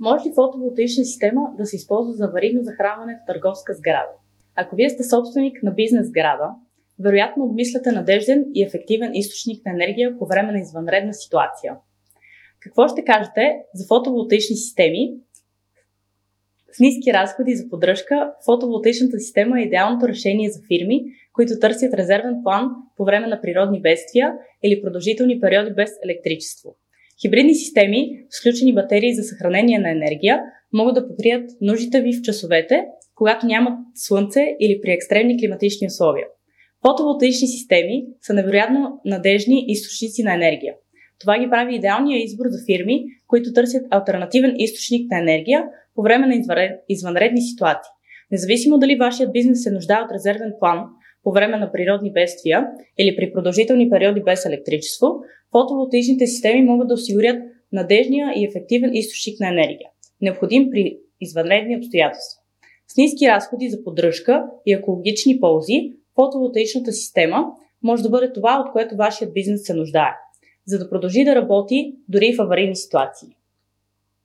Може ли фотоволтаична система да се използва за аварийно захранване в търговска сграда? Ако вие сте собственик на бизнес сграда, вероятно обмисляте надежден и ефективен източник на енергия по време на извънредна ситуация. Какво ще кажете за фотоволтаични системи? С ниски разходи за поддръжка, фотоволтаичната система е идеалното решение за фирми, които търсят резервен план по време на природни бедствия или продължителни периоди без електричество. Хибридни системи, включени батерии за съхранение на енергия, могат да покрият нуждите ви в часовете, когато нямат слънце или при екстремни климатични условия. Фотоволтаични системи са невероятно надежни източници на енергия. Това ги прави идеалния избор за фирми, които търсят альтернативен източник на енергия по време на извънредни ситуации. Независимо дали вашият бизнес се нуждае от резервен план по време на природни бедствия или при продължителни периоди без електричество, фотоволтаичните системи могат да осигурят надежния и ефективен източник на енергия, необходим при извънредни обстоятелства. С ниски разходи за поддръжка и екологични ползи, фотоволтаичната система може да бъде това, от което вашият бизнес се нуждае, за да продължи да работи дори в аварийни ситуации.